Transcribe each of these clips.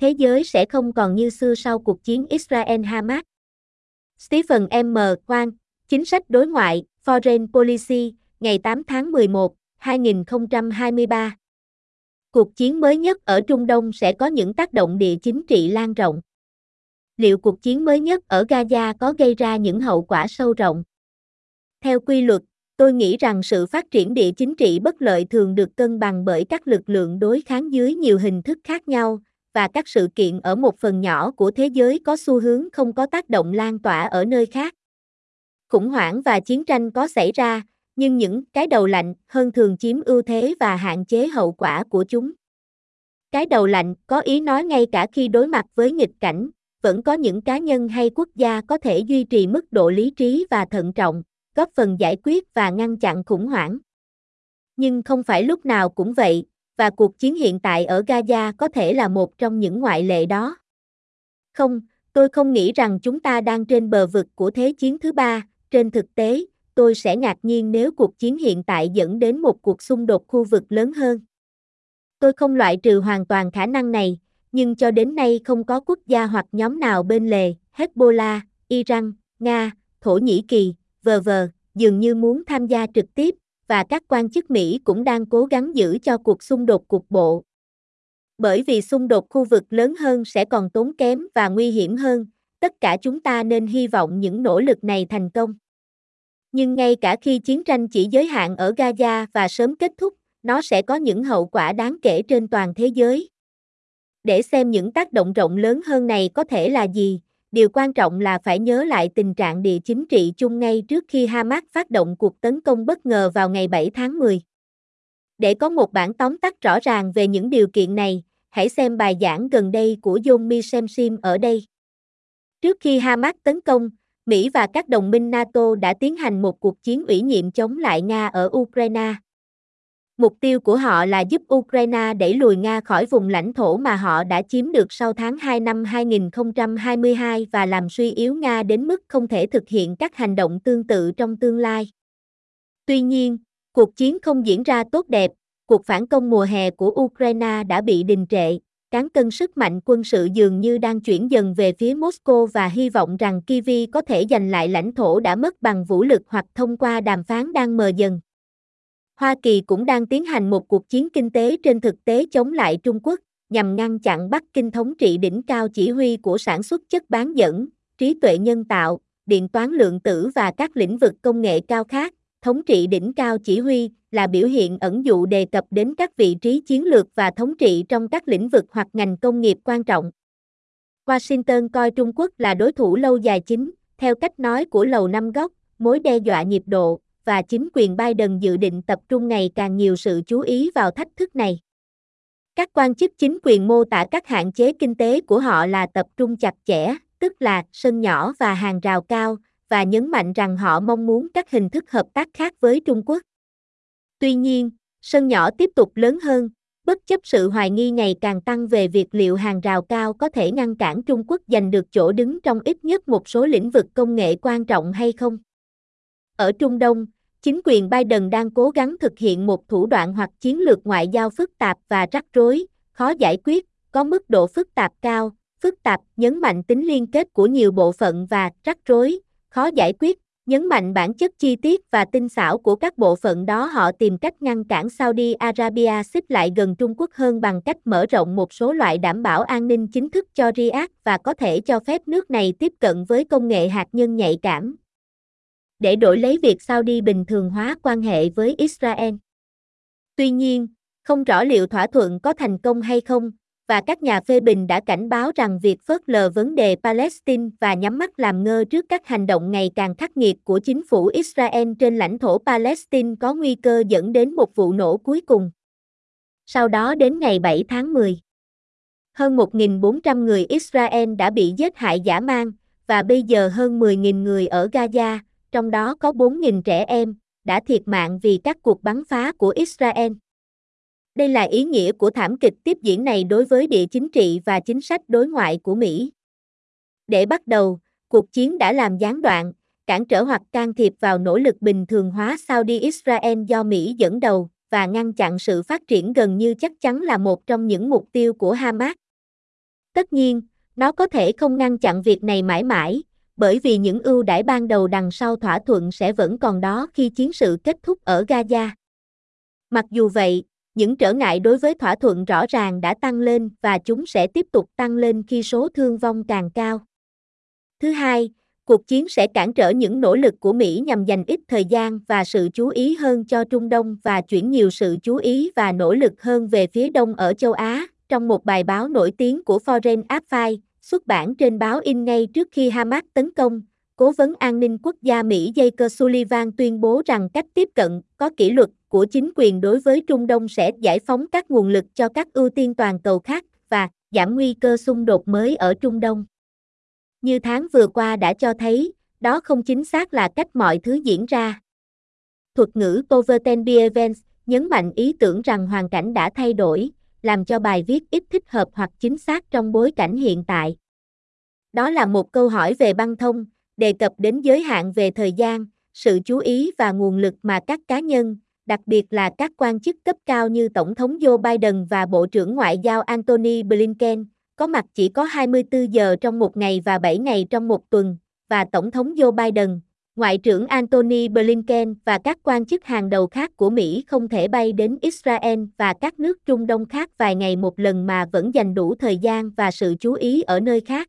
thế giới sẽ không còn như xưa sau cuộc chiến Israel-Hamas. Stephen M. Quang, Chính sách đối ngoại, Foreign Policy, ngày 8 tháng 11, 2023. Cuộc chiến mới nhất ở Trung Đông sẽ có những tác động địa chính trị lan rộng. Liệu cuộc chiến mới nhất ở Gaza có gây ra những hậu quả sâu rộng? Theo quy luật, tôi nghĩ rằng sự phát triển địa chính trị bất lợi thường được cân bằng bởi các lực lượng đối kháng dưới nhiều hình thức khác nhau, và các sự kiện ở một phần nhỏ của thế giới có xu hướng không có tác động lan tỏa ở nơi khác. Khủng hoảng và chiến tranh có xảy ra, nhưng những cái đầu lạnh hơn thường chiếm ưu thế và hạn chế hậu quả của chúng. Cái đầu lạnh có ý nói ngay cả khi đối mặt với nghịch cảnh, vẫn có những cá nhân hay quốc gia có thể duy trì mức độ lý trí và thận trọng, góp phần giải quyết và ngăn chặn khủng hoảng. Nhưng không phải lúc nào cũng vậy, và cuộc chiến hiện tại ở Gaza có thể là một trong những ngoại lệ đó. Không, tôi không nghĩ rằng chúng ta đang trên bờ vực của Thế chiến thứ ba, trên thực tế, tôi sẽ ngạc nhiên nếu cuộc chiến hiện tại dẫn đến một cuộc xung đột khu vực lớn hơn. Tôi không loại trừ hoàn toàn khả năng này, nhưng cho đến nay không có quốc gia hoặc nhóm nào bên lề, Hezbollah, Iran, Nga, Thổ Nhĩ Kỳ, v.v. dường như muốn tham gia trực tiếp, và các quan chức Mỹ cũng đang cố gắng giữ cho cuộc xung đột cục bộ. Bởi vì xung đột khu vực lớn hơn sẽ còn tốn kém và nguy hiểm hơn, tất cả chúng ta nên hy vọng những nỗ lực này thành công. Nhưng ngay cả khi chiến tranh chỉ giới hạn ở Gaza và sớm kết thúc, nó sẽ có những hậu quả đáng kể trên toàn thế giới. Để xem những tác động rộng lớn hơn này có thể là gì, điều quan trọng là phải nhớ lại tình trạng địa chính trị chung ngay trước khi Hamas phát động cuộc tấn công bất ngờ vào ngày 7 tháng 10. Để có một bản tóm tắt rõ ràng về những điều kiện này, hãy xem bài giảng gần đây của John Misemsim ở đây. Trước khi Hamas tấn công, Mỹ và các đồng minh NATO đã tiến hành một cuộc chiến ủy nhiệm chống lại Nga ở Ukraine. Mục tiêu của họ là giúp Ukraine đẩy lùi Nga khỏi vùng lãnh thổ mà họ đã chiếm được sau tháng 2 năm 2022 và làm suy yếu Nga đến mức không thể thực hiện các hành động tương tự trong tương lai. Tuy nhiên, cuộc chiến không diễn ra tốt đẹp, cuộc phản công mùa hè của Ukraine đã bị đình trệ, cán cân sức mạnh quân sự dường như đang chuyển dần về phía Moscow và hy vọng rằng Kyiv có thể giành lại lãnh thổ đã mất bằng vũ lực hoặc thông qua đàm phán đang mờ dần. Hoa Kỳ cũng đang tiến hành một cuộc chiến kinh tế trên thực tế chống lại Trung Quốc, nhằm ngăn chặn Bắc Kinh thống trị đỉnh cao chỉ huy của sản xuất chất bán dẫn, trí tuệ nhân tạo, điện toán lượng tử và các lĩnh vực công nghệ cao khác. Thống trị đỉnh cao chỉ huy là biểu hiện ẩn dụ đề cập đến các vị trí chiến lược và thống trị trong các lĩnh vực hoặc ngành công nghiệp quan trọng. Washington coi Trung Quốc là đối thủ lâu dài chính, theo cách nói của Lầu Năm Góc, mối đe dọa nhịp độ, và chính quyền Biden dự định tập trung ngày càng nhiều sự chú ý vào thách thức này. Các quan chức chính quyền mô tả các hạn chế kinh tế của họ là tập trung chặt chẽ, tức là sân nhỏ và hàng rào cao, và nhấn mạnh rằng họ mong muốn các hình thức hợp tác khác với Trung Quốc. Tuy nhiên, sân nhỏ tiếp tục lớn hơn, bất chấp sự hoài nghi ngày càng tăng về việc liệu hàng rào cao có thể ngăn cản Trung Quốc giành được chỗ đứng trong ít nhất một số lĩnh vực công nghệ quan trọng hay không. Ở Trung Đông, chính quyền Biden đang cố gắng thực hiện một thủ đoạn hoặc chiến lược ngoại giao phức tạp và rắc rối, khó giải quyết, có mức độ phức tạp cao, phức tạp, nhấn mạnh tính liên kết của nhiều bộ phận và rắc rối, khó giải quyết, nhấn mạnh bản chất chi tiết và tinh xảo của các bộ phận đó. Họ tìm cách ngăn cản Saudi Arabia xích lại gần Trung Quốc hơn bằng cách mở rộng một số loại đảm bảo an ninh chính thức cho Riyadh và có thể cho phép nước này tiếp cận với công nghệ hạt nhân nhạy cảm, để đổi lấy việc Saudi bình thường hóa quan hệ với Israel. Tuy nhiên, không rõ liệu thỏa thuận có thành công hay không, và các nhà phê bình đã cảnh báo rằng việc phớt lờ vấn đề Palestine và nhắm mắt làm ngơ trước các hành động ngày càng khắc nghiệt của chính phủ Israel trên lãnh thổ Palestine có nguy cơ dẫn đến một vụ nổ cuối cùng. Sau đó đến ngày 7 tháng 10, hơn 1.400 người Israel đã bị giết hại giả mang, và bây giờ hơn 10.000 người ở Gaza, trong đó có 4.000 trẻ em, đã thiệt mạng vì các cuộc bắn phá của Israel. Đây là ý nghĩa của thảm kịch tiếp diễn này đối với địa chính trị và chính sách đối ngoại của Mỹ. Để bắt đầu, cuộc chiến đã làm gián đoạn, cản trở hoặc can thiệp vào nỗ lực bình thường hóa Saudi Israel do Mỹ dẫn đầu và ngăn chặn sự phát triển gần như chắc chắn là một trong những mục tiêu của Hamas. Tất nhiên, nó có thể không ngăn chặn việc này mãi mãi, bởi vì những ưu đãi ban đầu đằng sau thỏa thuận sẽ vẫn còn đó khi chiến sự kết thúc ở Gaza. Mặc dù vậy, những trở ngại đối với thỏa thuận rõ ràng đã tăng lên và chúng sẽ tiếp tục tăng lên khi số thương vong càng cao. Thứ hai, cuộc chiến sẽ cản trở những nỗ lực của Mỹ nhằm dành ít thời gian và sự chú ý hơn cho Trung Đông và chuyển nhiều sự chú ý và nỗ lực hơn về phía đông ở châu Á. Trong một bài báo nổi tiếng của Foreign Affairs, xuất bản trên báo in ngay trước khi Hamas tấn công, Cố vấn an ninh quốc gia Mỹ Jake Sullivan tuyên bố rằng cách tiếp cận có kỷ luật của chính quyền đối với Trung Đông sẽ giải phóng các nguồn lực cho các ưu tiên toàn cầu khác và giảm nguy cơ xung đột mới ở Trung Đông. Như tháng vừa qua đã cho thấy, đó không chính xác là cách mọi thứ diễn ra. Thuật ngữ Overten Events nhấn mạnh ý tưởng rằng hoàn cảnh đã thay đổi, làm cho bài viết ít thích hợp hoặc chính xác trong bối cảnh hiện tại. Đó là một câu hỏi về băng thông, đề cập đến giới hạn về thời gian, sự chú ý và nguồn lực mà các cá nhân, đặc biệt là các quan chức cấp cao như Tổng thống Joe Biden và Bộ trưởng Ngoại giao Antony Blinken, có mặt chỉ có 24 giờ trong một ngày và 7 ngày trong một tuần, và Tổng thống Joe Biden, Ngoại trưởng Antony Blinken và các quan chức hàng đầu khác của Mỹ không thể bay đến Israel và các nước Trung Đông khác vài ngày một lần mà vẫn dành đủ thời gian và sự chú ý ở nơi khác.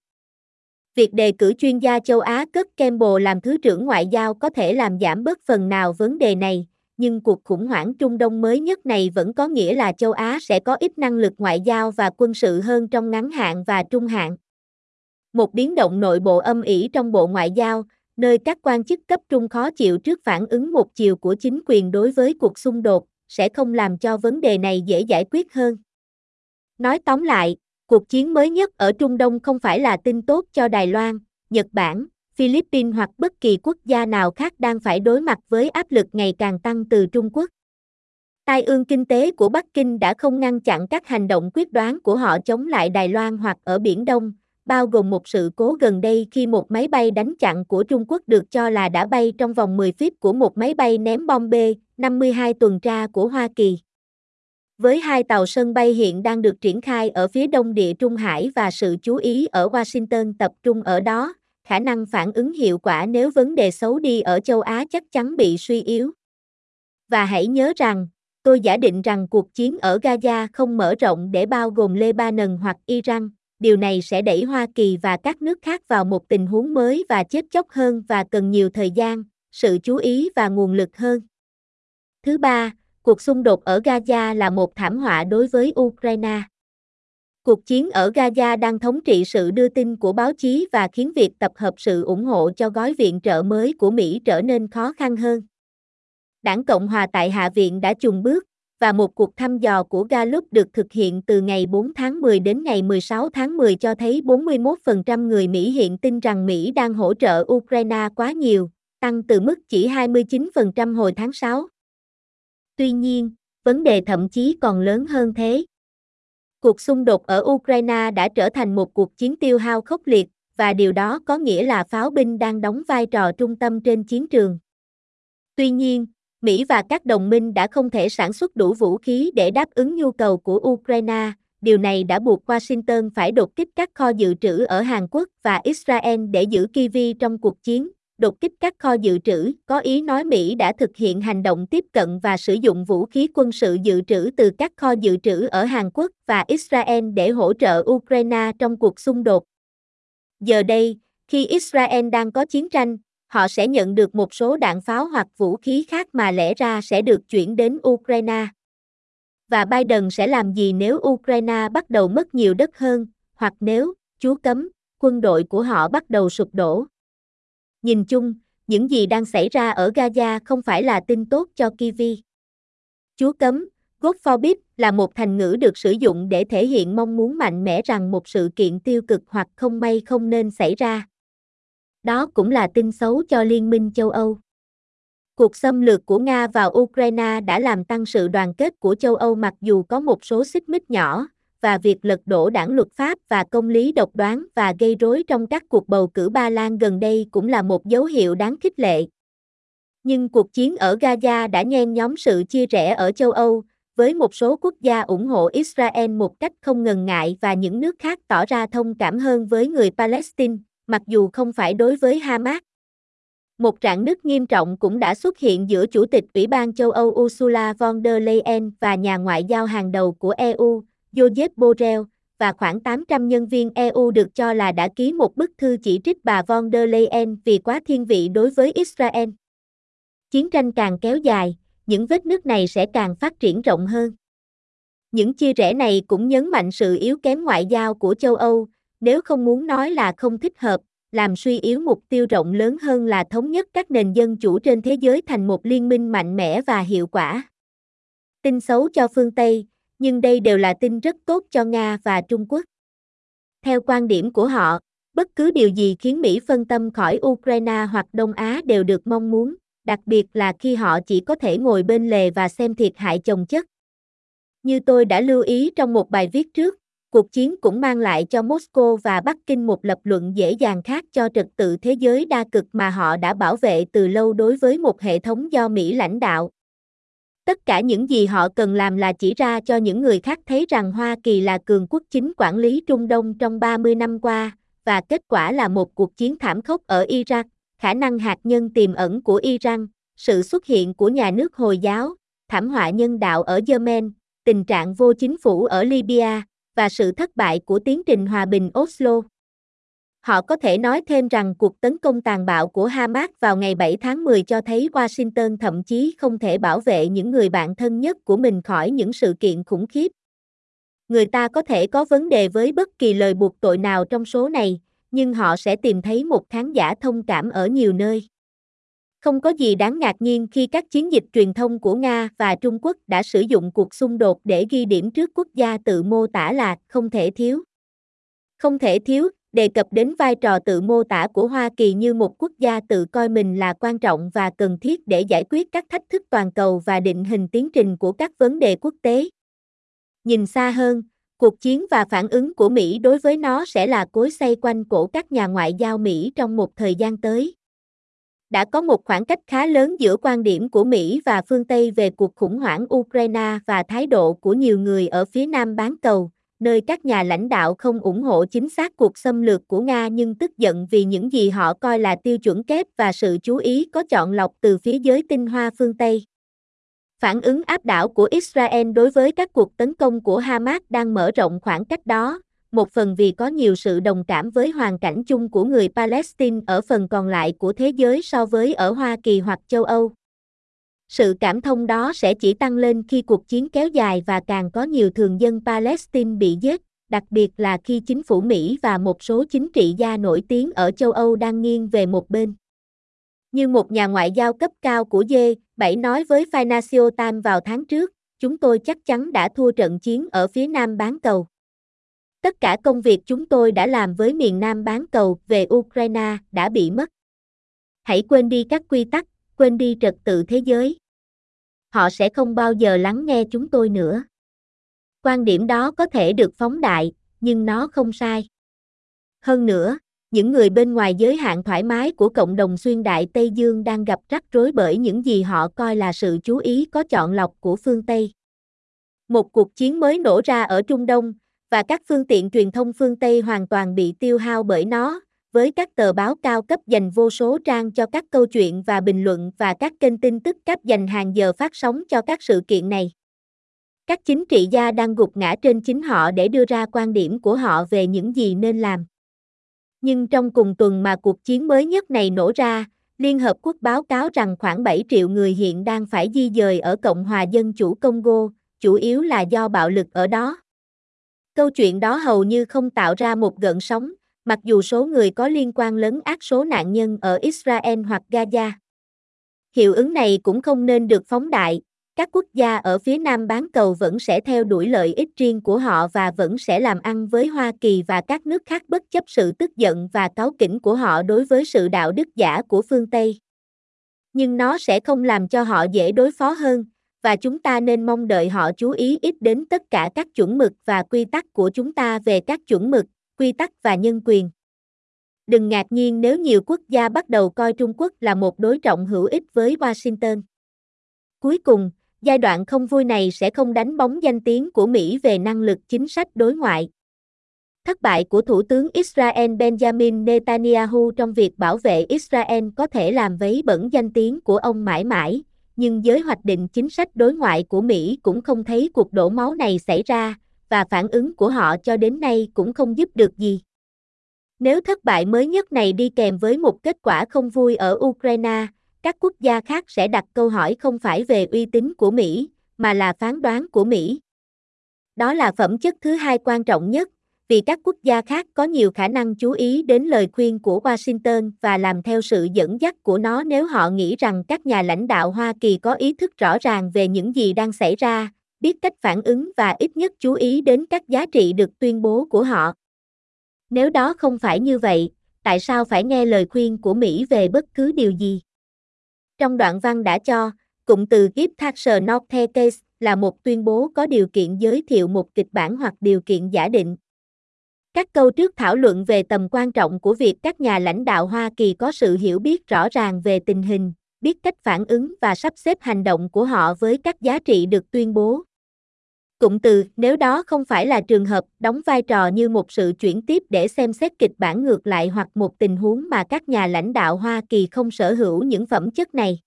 Việc đề cử chuyên gia châu Á Cất Campbell làm Thứ trưởng Ngoại giao có thể làm giảm bớt phần nào vấn đề này, nhưng cuộc khủng hoảng Trung Đông mới nhất này vẫn có nghĩa là châu Á sẽ có ít năng lực ngoại giao và quân sự hơn trong ngắn hạn và trung hạn. Một biến động nội bộ âm ỉ trong Bộ Ngoại giao, nơi các quan chức cấp trung khó chịu trước phản ứng một chiều của chính quyền đối với cuộc xung đột, sẽ không làm cho vấn đề này dễ giải quyết hơn. Nói tóm lại, cuộc chiến mới nhất ở Trung Đông không phải là tin tốt cho Đài Loan, Nhật Bản, Philippines hoặc bất kỳ quốc gia nào khác đang phải đối mặt với áp lực ngày càng tăng từ Trung Quốc. Tai ương kinh tế của Bắc Kinh đã không ngăn chặn các hành động quyết đoán của họ chống lại Đài Loan hoặc ở Biển Đông, bao gồm một sự cố gần đây khi một máy bay đánh chặn của Trung Quốc được cho là đã bay trong vòng 10 feet của một máy bay ném bom B-52 tuần tra của Hoa Kỳ. Với hai tàu sân bay hiện đang được triển khai ở phía đông địa Trung Hải và sự chú ý ở Washington tập trung ở đó, khả năng phản ứng hiệu quả nếu vấn đề xấu đi ở châu Á chắc chắn bị suy yếu. Và hãy nhớ rằng, tôi giả định rằng cuộc chiến ở Gaza không mở rộng để bao gồm Lebanon hoặc Iran, điều này sẽ đẩy Hoa Kỳ và các nước khác vào một tình huống mới và chết chóc hơn và cần nhiều thời gian, sự chú ý và nguồn lực hơn. Thứ ba, cuộc xung đột ở Gaza là một thảm họa đối với Ukraine. Cuộc chiến ở Gaza đang thống trị sự đưa tin của báo chí và khiến việc tập hợp sự ủng hộ cho gói viện trợ mới của Mỹ trở nên khó khăn hơn. Đảng Cộng hòa tại Hạ viện đã chùng bước, và một cuộc thăm dò của Gallup được thực hiện từ ngày 4 tháng 10 đến ngày 16 tháng 10 cho thấy 41% người Mỹ hiện tin rằng Mỹ đang hỗ trợ Ukraine quá nhiều, tăng từ mức chỉ 29% hồi tháng 6. Tuy nhiên, vấn đề thậm chí còn lớn hơn thế. Cuộc xung đột ở Ukraine đã trở thành một cuộc chiến tiêu hao khốc liệt, và điều đó có nghĩa là pháo binh đang đóng vai trò trung tâm trên chiến trường. Tuy nhiên, Mỹ và các đồng minh đã không thể sản xuất đủ vũ khí để đáp ứng nhu cầu của Ukraine, điều này đã buộc Washington phải đột kích các kho dự trữ ở Hàn Quốc và Israel để giữ Kyiv trong cuộc chiến, đột kích các kho dự trữ, có ý nói Mỹ đã thực hiện hành động tiếp cận và sử dụng vũ khí quân sự dự trữ từ các kho dự trữ ở Hàn Quốc và Israel để hỗ trợ Ukraine trong cuộc xung đột. Giờ đây, khi Israel đang có chiến tranh, họ sẽ nhận được một số đạn pháo hoặc vũ khí khác mà lẽ ra sẽ được chuyển đến Ukraine. Và Biden sẽ làm gì nếu Ukraine bắt đầu mất nhiều đất hơn, hoặc nếu, chú cấm, quân đội của họ bắt đầu sụp đổ. Nhìn chung, những gì đang xảy ra ở Gaza không phải là tin tốt cho Kivi. Chú cấm, God forbid là một thành ngữ được sử dụng để thể hiện mong muốn mạnh mẽ rằng một sự kiện tiêu cực hoặc không may không nên xảy ra. Đó cũng là tin xấu cho Liên minh châu Âu. Cuộc xâm lược của Nga vào Ukraine đã làm tăng sự đoàn kết của châu Âu mặc dù có một số xích mích nhỏ, và việc lật đổ đảng luật pháp và công lý độc đoán và gây rối trong các cuộc bầu cử Ba Lan gần đây cũng là một dấu hiệu đáng khích lệ. Nhưng cuộc chiến ở Gaza đã nhen nhóm sự chia rẽ ở châu Âu, với một số quốc gia ủng hộ Israel một cách không ngần ngại và những nước khác tỏ ra thông cảm hơn với người Palestine, mặc dù không phải đối với Hamas. Một rạn nứt nghiêm trọng cũng đã xuất hiện giữa Chủ tịch Ủy ban châu Âu Ursula von der Leyen và nhà ngoại giao hàng đầu của EU, Josep Borrell, và khoảng 800 nhân viên EU được cho là đã ký một bức thư chỉ trích bà von der Leyen vì quá thiên vị đối với Israel. Chiến tranh càng kéo dài, những vết nứt này sẽ càng phát triển rộng hơn. Những chia rẽ này cũng nhấn mạnh sự yếu kém ngoại giao của châu Âu, nếu không muốn nói là không thích hợp, làm suy yếu mục tiêu rộng lớn hơn là thống nhất các nền dân chủ trên thế giới thành một liên minh mạnh mẽ và hiệu quả. Tin xấu cho phương Tây, nhưng đây đều là tin rất tốt cho Nga và Trung Quốc. Theo quan điểm của họ, bất cứ điều gì khiến Mỹ phân tâm khỏi Ukraine hoặc Đông Á đều được mong muốn, đặc biệt là khi họ chỉ có thể ngồi bên lề và xem thiệt hại chồng chất. Như tôi đã lưu ý trong một bài viết trước, cuộc chiến cũng mang lại cho Moscow và Bắc Kinh một lập luận dễ dàng khác cho trật tự thế giới đa cực mà họ đã bảo vệ từ lâu đối với một hệ thống do Mỹ lãnh đạo. Tất cả những gì họ cần làm là chỉ ra cho những người khác thấy rằng Hoa Kỳ là cường quốc chính quản lý Trung Đông trong 30 năm qua, và kết quả là một cuộc chiến thảm khốc ở Iraq, khả năng hạt nhân tiềm ẩn của Iran, sự xuất hiện của nhà nước Hồi giáo, thảm họa nhân đạo ở Yemen, tình trạng vô chính phủ ở Libya, và sự thất bại của tiến trình hòa bình Oslo. Họ có thể nói thêm rằng cuộc tấn công tàn bạo của Hamas vào ngày 7 tháng 10 cho thấy Washington thậm chí không thể bảo vệ những người bạn thân nhất của mình khỏi những sự kiện khủng khiếp. Người ta có thể có vấn đề với bất kỳ lời buộc tội nào trong số này, nhưng họ sẽ tìm thấy một khán giả thông cảm ở nhiều nơi. Không có gì đáng ngạc nhiên khi các chiến dịch truyền thông của Nga và Trung Quốc đã sử dụng cuộc xung đột để ghi điểm trước quốc gia tự mô tả là không thể thiếu. Không thể thiếu, đề cập đến vai trò tự mô tả của Hoa Kỳ như một quốc gia tự coi mình là quan trọng và cần thiết để giải quyết các thách thức toàn cầu và định hình tiến trình của các vấn đề quốc tế. Nhìn xa hơn, cuộc chiến và phản ứng của Mỹ đối với nó sẽ là cối xoay quanh cổ các nhà ngoại giao Mỹ trong một thời gian tới. Đã có một khoảng cách khá lớn giữa quan điểm của Mỹ và phương Tây về cuộc khủng hoảng Ukraine và thái độ của nhiều người ở phía nam bán cầu, nơi các nhà lãnh đạo không ủng hộ chính xác cuộc xâm lược của Nga nhưng tức giận vì những gì họ coi là tiêu chuẩn kép và sự chú ý có chọn lọc từ phía giới tinh hoa phương Tây. Phản ứng áp đảo của Israel đối với các cuộc tấn công của Hamas đang mở rộng khoảng cách đó, một phần vì có nhiều sự đồng cảm với hoàn cảnh chung của người Palestine ở phần còn lại của thế giới so với ở Hoa Kỳ hoặc châu Âu. Sự cảm thông đó sẽ chỉ tăng lên khi cuộc chiến kéo dài và càng có nhiều thường dân Palestine bị giết, đặc biệt là khi chính phủ Mỹ và một số chính trị gia nổi tiếng ở châu Âu đang nghiêng về một bên. Như một nhà ngoại giao cấp cao của G7 nói với Financial Times vào tháng trước, chúng tôi chắc chắn đã thua trận chiến ở phía nam bán cầu. Tất cả công việc chúng tôi đã làm với miền nam bán cầu về Ukraine đã bị mất. Hãy quên đi các quy tắc, quên đi trật tự thế giới. Họ sẽ không bao giờ lắng nghe chúng tôi nữa. Quan điểm đó có thể được phóng đại, nhưng nó không sai. Hơn nữa, những người bên ngoài giới hạn thoải mái của cộng đồng xuyên đại Tây Dương đang gặp rắc rối bởi những gì họ coi là sự chú ý có chọn lọc của phương Tây. Một cuộc chiến mới nổ ra ở Trung Đông, và các phương tiện truyền thông phương Tây hoàn toàn bị tiêu hao bởi nó, với các tờ báo cao cấp dành vô số trang cho các câu chuyện và bình luận và các kênh tin tức cấp dành hàng giờ phát sóng cho các sự kiện này. Các chính trị gia đang gục ngã trên chính họ để đưa ra quan điểm của họ về những gì nên làm. Nhưng trong cùng tuần mà cuộc chiến mới nhất này nổ ra, Liên Hợp Quốc báo cáo rằng khoảng 7 triệu người hiện đang phải di dời ở Cộng hòa Dân chủ Congo, chủ yếu là do bạo lực ở đó. Câu chuyện đó hầu như không tạo ra một gợn sóng, mặc dù số người có liên quan lớn ác số nạn nhân ở Israel hoặc Gaza. Hiệu ứng này cũng không nên được phóng đại, các quốc gia ở phía nam bán cầu vẫn sẽ theo đuổi lợi ích riêng của họ và vẫn sẽ làm ăn với Hoa Kỳ và các nước khác bất chấp sự tức giận và cáu kỉnh của họ đối với sự đạo đức giả của phương Tây. Nhưng nó sẽ không làm cho họ dễ đối phó hơn, và chúng ta nên mong đợi họ chú ý ít đến tất cả các chuẩn mực và quy tắc của chúng ta về các chuẩn mực, quy tắc và nhân quyền. Đừng ngạc nhiên nếu nhiều quốc gia bắt đầu coi Trung Quốc là một đối trọng hữu ích với Washington. Cuối cùng, Giai đoạn không vui này sẽ không đánh bóng danh tiếng của Mỹ về năng lực chính sách đối ngoại. Thất bại của Thủ tướng Israel Benjamin Netanyahu trong việc bảo vệ Israel có thể làm vấy bẩn danh tiếng của ông mãi mãi, nhưng giới hoạch định chính sách đối ngoại của Mỹ cũng không thấy cuộc đổ máu này xảy ra, và phản ứng của họ cho đến nay cũng không giúp được gì. Nếu thất bại mới nhất này đi kèm với một kết quả không vui ở Ukraine, các quốc gia khác sẽ đặt câu hỏi không phải về uy tín của Mỹ, mà là phán đoán của Mỹ. Đó là phẩm chất thứ hai quan trọng nhất, vì các quốc gia khác có nhiều khả năng chú ý đến lời khuyên của Washington và làm theo sự dẫn dắt của nó nếu họ nghĩ rằng các nhà lãnh đạo Hoa Kỳ có ý thức rõ ràng về những gì đang xảy ra, biết cách phản ứng và ít nhất chú ý đến các giá trị được tuyên bố của họ. Nếu đó không phải như vậy, tại sao phải nghe lời khuyên của Mỹ về bất cứ điều gì? Trong đoạn văn đã cho, cụm từ Give Thatcher North Case là một tuyên bố có điều kiện giới thiệu một kịch bản hoặc điều kiện giả định. Các câu trước thảo luận về tầm quan trọng của việc các nhà lãnh đạo Hoa Kỳ có sự hiểu biết rõ ràng về tình hình, biết cách phản ứng và sắp xếp hành động của họ với các giá trị được tuyên bố. Cụm từ, nếu đó không phải là trường hợp, đóng vai trò như một sự chuyển tiếp để xem xét kịch bản ngược lại hoặc một tình huống mà các nhà lãnh đạo Hoa Kỳ không sở hữu những phẩm chất này.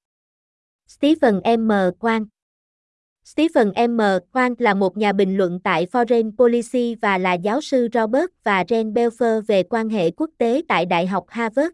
Stephen M. Quang Stephen M. Quang là một nhà bình luận tại Foreign Policy và là giáo sư Robert và Ren Belfer về quan hệ quốc tế tại Đại học Harvard.